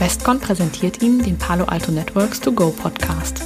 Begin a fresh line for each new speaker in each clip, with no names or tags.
Westcon präsentiert Ihnen den Palo Alto Networks To Go Podcast.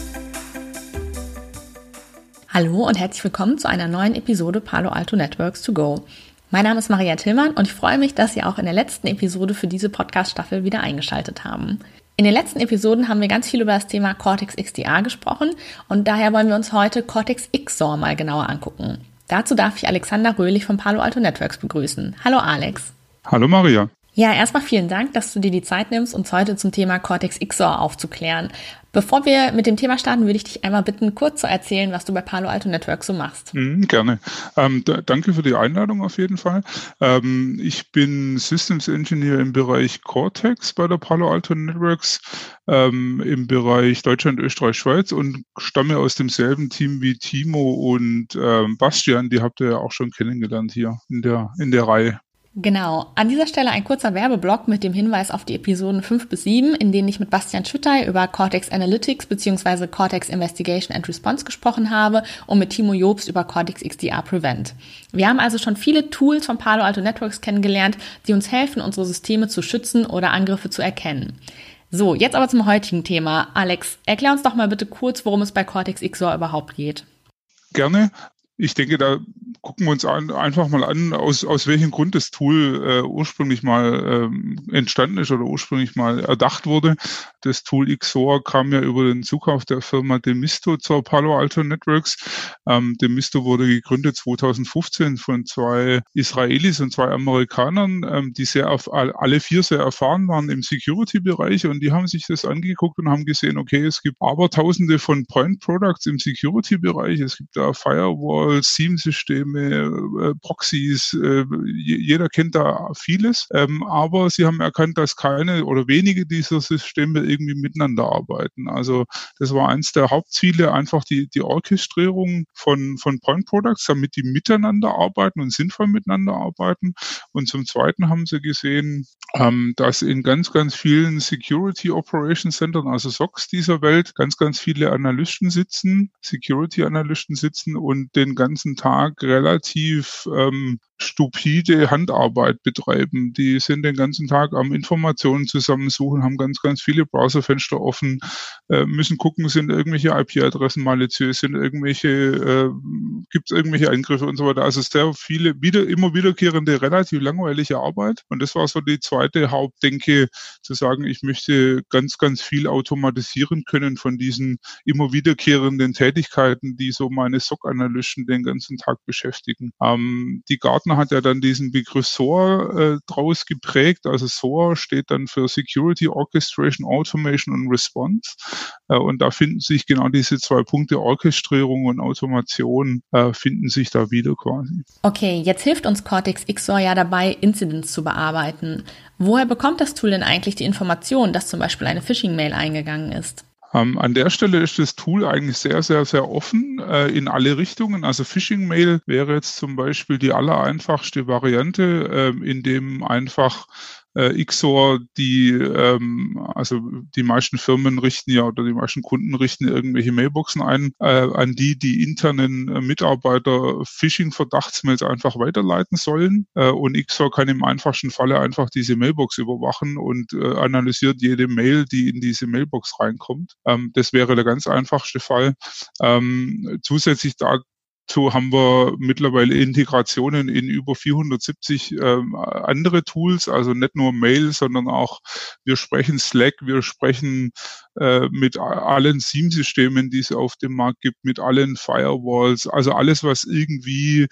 Hallo und herzlich willkommen zu einer neuen Episode Palo Alto Networks To Go. Mein Name ist Maria Tillmann und ich freue mich, dass Sie auch in der letzten Episode für diese Podcast-Staffel wieder eingeschaltet haben. In den letzten Episoden haben wir ganz viel über das Thema Cortex XDR gesprochen und daher wollen wir uns heute Cortex XOR mal genauer angucken. Dazu darf ich Alexander Röhlich von Palo Alto Networks begrüßen. Hallo Alex.
Hallo Maria.
Ja, erstmal vielen Dank, dass du dir die Zeit nimmst, uns heute zum Thema Cortex XOR aufzuklären. Bevor wir mit dem Thema starten, würde ich dich einmal bitten, kurz zu erzählen, was du bei Palo Alto Networks so machst.
Mhm, gerne. Ähm, danke für die Einladung auf jeden Fall. Ähm, ich bin Systems Engineer im Bereich Cortex bei der Palo Alto Networks ähm, im Bereich Deutschland, Österreich, Schweiz und stamme aus demselben Team wie Timo und ähm, Bastian. Die habt ihr ja auch schon kennengelernt hier in der, in der Reihe.
Genau. An dieser Stelle ein kurzer Werbeblock mit dem Hinweis auf die Episoden 5 bis 7, in denen ich mit Bastian Schüttey über Cortex Analytics bzw. Cortex Investigation and Response gesprochen habe und mit Timo Jobst über Cortex XDR Prevent. Wir haben also schon viele Tools von Palo Alto Networks kennengelernt, die uns helfen, unsere Systeme zu schützen oder Angriffe zu erkennen. So, jetzt aber zum heutigen Thema. Alex, erklär uns doch mal bitte kurz, worum es bei Cortex XOR überhaupt geht.
Gerne. Ich denke, da gucken wir uns an, einfach mal an, aus, aus welchem Grund das Tool äh, ursprünglich mal ähm, entstanden ist oder ursprünglich mal erdacht wurde. Das Tool XOR kam ja über den Zukauf der Firma Demisto zur Palo Alto Networks. Ähm, Demisto wurde gegründet 2015 von zwei Israelis und zwei Amerikanern, ähm, die sehr auf, alle vier sehr erfahren waren im Security-Bereich und die haben sich das angeguckt und haben gesehen, okay, es gibt aber tausende von Point Products im Security-Bereich. Es gibt da Firewall Firewalls, SIEM-Systeme, äh, Proxys, äh, jeder kennt da vieles. Ähm, aber sie haben erkannt, dass keine oder wenige dieser Systeme irgendwie miteinander arbeiten. Also das war eins der Hauptziele, einfach die, die Orchestrierung von, von Point Products, damit die miteinander arbeiten und sinnvoll miteinander arbeiten. Und zum Zweiten haben sie gesehen, ähm, dass in ganz, ganz vielen Security Operation Centern, also SOCs dieser Welt, ganz, ganz viele Analysten sitzen, Security Analysten sitzen und den ganzen Tag relativ ähm, stupide Handarbeit betreiben. Die sind den ganzen Tag am Informationen zusammensuchen, haben ganz, ganz viele Browserfenster offen, äh, müssen gucken, sind irgendwelche IP-Adressen maliziös, sind irgendwelche, äh, gibt es irgendwelche Eingriffe und so weiter. Also sehr viele, wieder, immer wiederkehrende, relativ langweilige Arbeit. Und das war so die zweite Hauptdenke, zu sagen, ich möchte ganz, ganz viel automatisieren können von diesen immer wiederkehrenden Tätigkeiten, die so meine SOC-Analysten den ganzen Tag beschäftigen. Ähm, die Gartner hat ja dann diesen Begriff SOAR äh, draus geprägt. Also SOAR steht dann für Security Orchestration, Automation und Response. Äh, und da finden sich genau diese zwei Punkte Orchestrierung und Automation äh, finden sich da wieder quasi.
Okay, jetzt hilft uns Cortex XOR ja dabei, Incidents zu bearbeiten. Woher bekommt das Tool denn eigentlich die Information, dass zum Beispiel eine Phishing-Mail eingegangen ist?
Ähm, an der Stelle ist das Tool eigentlich sehr, sehr, sehr offen äh, in alle Richtungen. Also Phishing Mail wäre jetzt zum Beispiel die allereinfachste Variante, äh, in dem einfach äh, XOR, die, ähm, also die meisten Firmen richten ja oder die meisten Kunden richten irgendwelche Mailboxen ein, äh, an die die internen äh, Mitarbeiter Phishing-Verdachtsmails einfach weiterleiten sollen. Äh, und XOR kann im einfachsten Falle einfach diese Mailbox überwachen und äh, analysiert jede Mail, die in diese Mailbox reinkommt. Ähm, das wäre der ganz einfachste Fall. Ähm, zusätzlich da, so haben wir mittlerweile Integrationen in über 470 ähm, andere Tools, also nicht nur Mail, sondern auch wir sprechen Slack, wir sprechen äh, mit allen SIEM-Systemen, die es auf dem Markt gibt, mit allen Firewalls, also alles, was irgendwie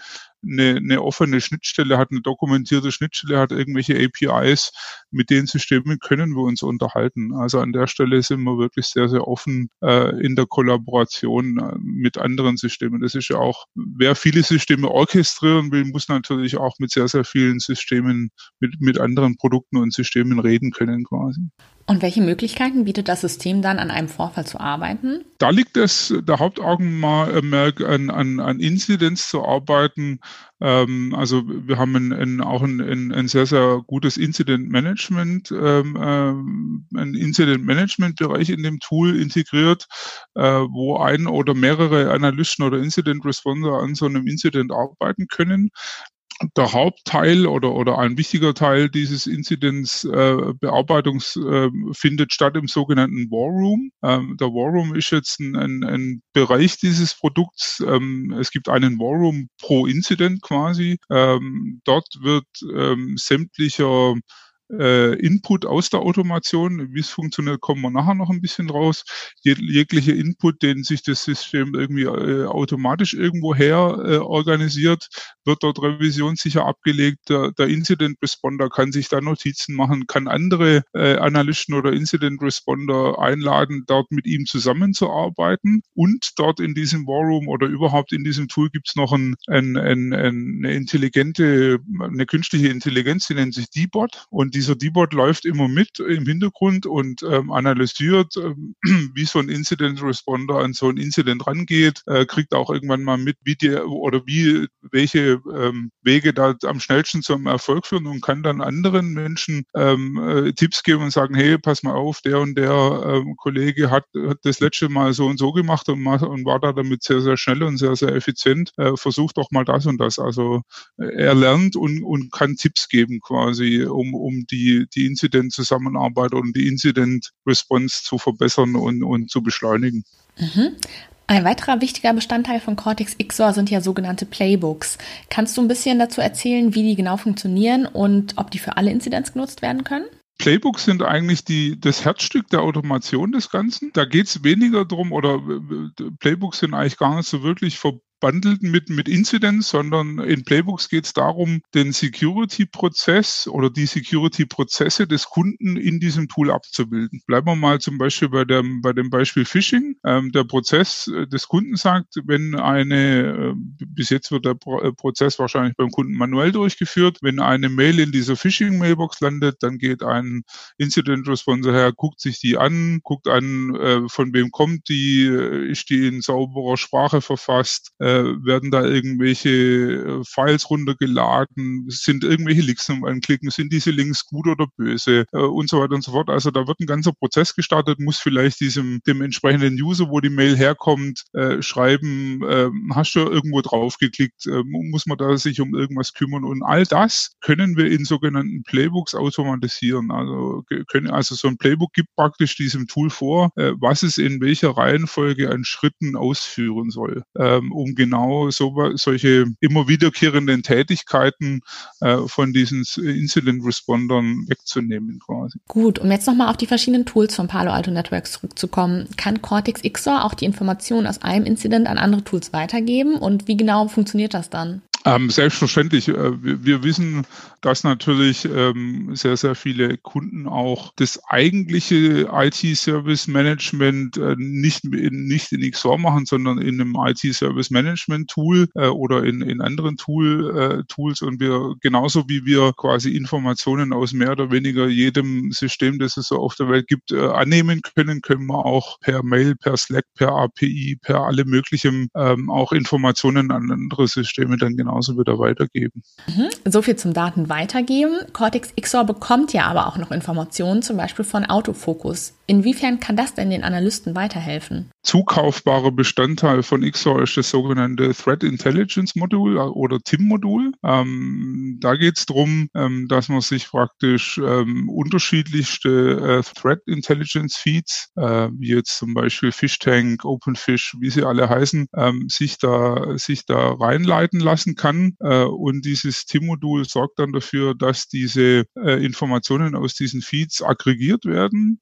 eine, eine offene Schnittstelle hat, eine dokumentierte Schnittstelle hat, irgendwelche APIs, mit den Systemen können wir uns unterhalten. Also an der Stelle sind wir wirklich sehr, sehr offen äh, in der Kollaboration äh, mit anderen Systemen. Das ist ja auch, wer viele Systeme orchestrieren will, muss natürlich auch mit sehr, sehr vielen Systemen, mit, mit anderen Produkten und Systemen reden können quasi.
Und welche Möglichkeiten bietet das System dann, an einem Vorfall zu arbeiten?
Da liegt es der Hauptaugenmerk an, an, an Inzidenz zu arbeiten. Ähm, also wir haben ein, ein, auch ein, ein, sehr, sehr gutes Incident Management, ähm, äh, ein Incident Management Bereich in dem Tool integriert, äh, wo ein oder mehrere Analysten oder Incident Responder an so einem Incident arbeiten können. Der Hauptteil oder, oder ein wichtiger Teil dieses Inzidents äh, Bearbeitungs äh, findet statt im sogenannten War Room. Ähm, der War Room ist jetzt ein, ein, ein Bereich dieses Produkts. Ähm, es gibt einen War Room pro Incident quasi. Ähm, dort wird ähm, sämtlicher äh, Input aus der Automation. Wie es funktioniert, kommen wir nachher noch ein bisschen raus. Jeg jeglicher Input, den sich das System irgendwie äh, automatisch irgendwo her äh, organisiert, wird dort revisionssicher abgelegt. Der, der, Incident Responder kann sich da Notizen machen, kann andere äh, Analysten oder Incident Responder einladen, dort mit ihm zusammenzuarbeiten. Und dort in diesem War Room oder überhaupt in diesem Tool gibt es noch ein, ein, ein, eine intelligente, eine künstliche Intelligenz, die nennt sich D-Bot. Und die dieser D-Bot läuft immer mit im Hintergrund und ähm, analysiert, ähm, wie so ein Incident Responder an so ein Incident rangeht, äh, kriegt auch irgendwann mal mit, wie die oder wie welche ähm, Wege da am schnellsten zum Erfolg führen und kann dann anderen Menschen ähm, äh, Tipps geben und sagen, hey, pass mal auf, der und der ähm, Kollege hat, hat das letzte Mal so und so gemacht und, und war da damit sehr, sehr schnell und sehr, sehr effizient. Äh, versucht doch mal das und das. Also äh, er lernt und, und kann Tipps geben quasi, um, um die, die Incident-Zusammenarbeit und die Incident-Response zu verbessern und, und zu beschleunigen.
Mhm. Ein weiterer wichtiger Bestandteil von Cortex XOR sind ja sogenannte Playbooks. Kannst du ein bisschen dazu erzählen, wie die genau funktionieren und ob die für alle Incidents genutzt werden können?
Playbooks sind eigentlich die, das Herzstück der Automation des Ganzen. Da geht es weniger drum oder äh, Playbooks sind eigentlich gar nicht so wirklich verbunden bundelt mit, mit Incidents, sondern in Playbooks geht es darum, den Security-Prozess oder die Security-Prozesse des Kunden in diesem Tool abzubilden. Bleiben wir mal zum Beispiel bei dem, bei dem Beispiel Phishing. Ähm, der Prozess äh, des Kunden sagt, wenn eine, äh, bis jetzt wird der äh, Prozess wahrscheinlich beim Kunden manuell durchgeführt, wenn eine Mail in dieser Phishing-Mailbox landet, dann geht ein Incident-Responser her, guckt sich die an, guckt an, äh, von wem kommt die, ist die in sauberer Sprache verfasst, äh, werden da irgendwelche äh, Files runtergeladen, sind irgendwelche Links zum Anklicken, sind diese Links gut oder böse äh, und so weiter und so fort. Also da wird ein ganzer Prozess gestartet, muss vielleicht diesem dem entsprechenden User, wo die Mail herkommt, äh, schreiben, äh, hast du irgendwo draufgeklickt, muss man da sich um irgendwas kümmern und all das können wir in sogenannten Playbooks automatisieren. Also können also so ein Playbook gibt praktisch diesem Tool vor, was es in welcher Reihenfolge an Schritten ausführen soll, ähm, um genau so, solche immer wiederkehrenden Tätigkeiten äh, von diesen Incident Respondern wegzunehmen quasi.
Gut, um jetzt nochmal auf die verschiedenen Tools von Palo Alto Networks zurückzukommen, kann Cortex XOR auch die Informationen aus einem Incident an andere Tools weitergeben und wie genau funktioniert das dann?
Ähm, selbstverständlich. Äh, wir, wir, wissen, dass natürlich ähm, sehr, sehr viele Kunden auch das eigentliche IT-Service-Management äh, nicht, in, nicht in XOR machen, sondern in einem IT-Service-Management-Tool äh, oder in, in anderen Tool, äh, Tools. Und wir, genauso wie wir quasi Informationen aus mehr oder weniger jedem System, das es so auf der Welt gibt, äh, annehmen können, können wir auch per Mail, per Slack, per API, per alle möglichen ähm, auch Informationen an andere Systeme dann genau genauso wieder weitergeben.
Mhm. So viel zum Daten weitergeben. Cortex XOR bekommt ja aber auch noch Informationen, zum Beispiel von Autofokus. Inwiefern kann das denn den Analysten weiterhelfen?
Zukaufbarer Bestandteil von XOR ist das sogenannte Threat Intelligence Modul äh, oder TIM-Modul. Ähm, da geht es darum, ähm, dass man sich praktisch ähm, unterschiedlichste äh, Threat Intelligence Feeds, äh, wie jetzt zum Beispiel Fishtank, OpenFish, wie sie alle heißen, ähm, sich da sich da reinleiten lassen kann. Äh, und dieses TIM-Modul sorgt dann dafür, dass diese äh, Informationen aus diesen Feeds aggregiert werden.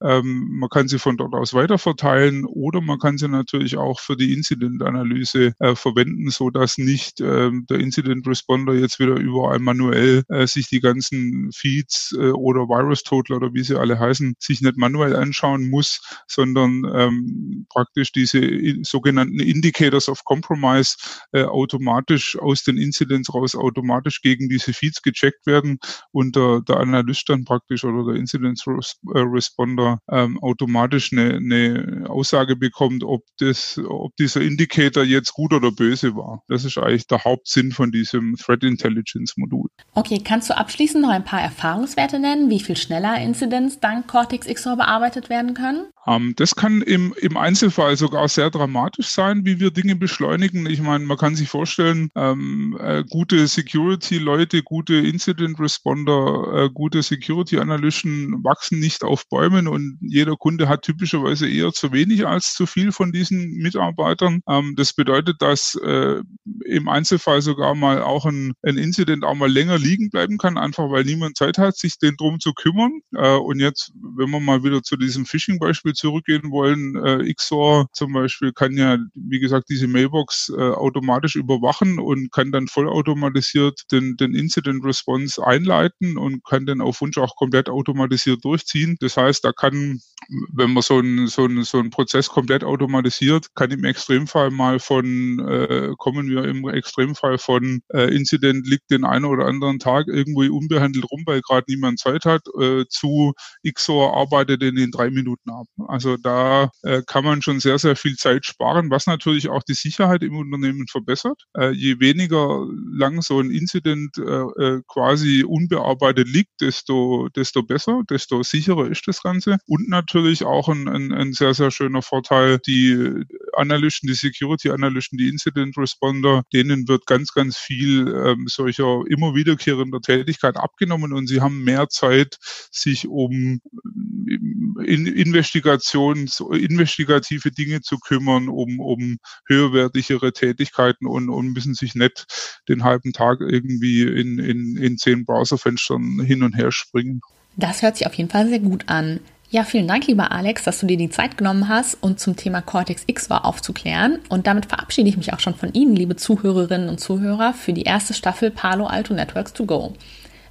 Man kann sie von dort aus weiterverteilen oder man kann sie natürlich auch für die Incident-Analyse äh, verwenden, so dass nicht äh, der Incident Responder jetzt wieder überall manuell äh, sich die ganzen Feeds äh, oder Virus Total oder wie sie alle heißen, sich nicht manuell anschauen muss, sondern ähm, praktisch diese sogenannten Indicators of Compromise äh, automatisch aus den Incidents raus automatisch gegen diese Feeds gecheckt werden und der, der Analyst dann praktisch oder der Incident äh, Responder ähm, automatisch eine, eine Aussage bekommt, ob das, ob dieser Indicator jetzt gut oder böse war. Das ist eigentlich der Hauptsinn von diesem Threat Intelligence Modul.
Okay, kannst du abschließend noch ein paar Erfahrungswerte nennen, wie viel schneller Incidents dank Cortex XOR bearbeitet werden können?
Ähm, das kann im, im Einzelfall sogar sehr dramatisch sein, wie wir Dinge beschleunigen. Ich meine, man kann sich vorstellen, ähm, äh, gute Security-Leute, gute Incident-Responder, äh, gute Security-Analysten wachsen nicht auf Bäumen und jeder Kunde hat typischerweise eher zu wenig als zu viel von diesen Mitarbeitern. Ähm, das bedeutet, dass äh, im Einzelfall sogar mal auch ein, ein Incident auch mal länger liegen bleiben kann, einfach weil niemand Zeit hat, sich den drum zu kümmern. Äh, und jetzt, wenn wir mal wieder zu diesem Phishing-Beispiel zurückgehen wollen, äh, XOR zum Beispiel kann ja, wie gesagt, diese Mailbox äh, automatisch überwachen und kann dann vollautomatisiert den, den Incident Response einleiten und kann dann auf Wunsch auch komplett automatisiert durchziehen. Das heißt, da kann, wenn man so einen so einen, so einen Prozess komplett automatisiert, kann im Extremfall mal von, äh, kommen wir im Extremfall von äh, Incident liegt den einen oder anderen Tag irgendwo unbehandelt rum, weil gerade niemand Zeit hat, äh, zu XOR arbeitet in den drei Minuten ab. Also da äh, kann man schon sehr, sehr viel Zeit sparen, was natürlich auch die Sicherheit im Unternehmen verbessert. Äh, je weniger lang so ein Incident äh, äh, quasi unbearbeitet liegt, desto, desto besser, desto sicherer ist das Ganze. Und natürlich auch ein, ein, ein sehr, sehr schöner Vorteil, die Analysten, die Security-Analysten, die Incident Responder, denen wird ganz, ganz viel ähm, solcher immer wiederkehrender Tätigkeit abgenommen und sie haben mehr Zeit, sich um in Investigations, investigative Dinge zu kümmern, um, um höherwertigere Tätigkeiten und, und müssen sich nicht den halben Tag irgendwie in, in, in zehn Browserfenstern hin und her springen.
Das hört sich auf jeden Fall sehr gut an. Ja, vielen Dank, lieber Alex, dass du dir die Zeit genommen hast, und zum Thema Cortex X war aufzuklären. Und damit verabschiede ich mich auch schon von Ihnen, liebe Zuhörerinnen und Zuhörer, für die erste Staffel Palo Alto Networks to Go.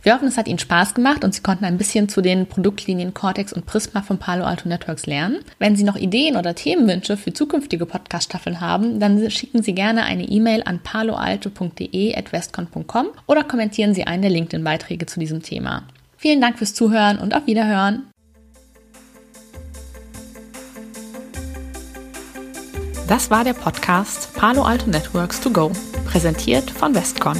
Wir hoffen, es hat Ihnen Spaß gemacht und Sie konnten ein bisschen zu den Produktlinien Cortex und Prisma von Palo Alto Networks lernen. Wenn Sie noch Ideen oder Themenwünsche für zukünftige Podcast-Staffeln haben, dann schicken Sie gerne eine E-Mail an paloalto.de.westcon.com oder kommentieren Sie einen der LinkedIn-Beiträge zu diesem Thema. Vielen Dank fürs Zuhören und auf Wiederhören. Das war der Podcast Palo Alto Networks to Go, präsentiert von Westcon.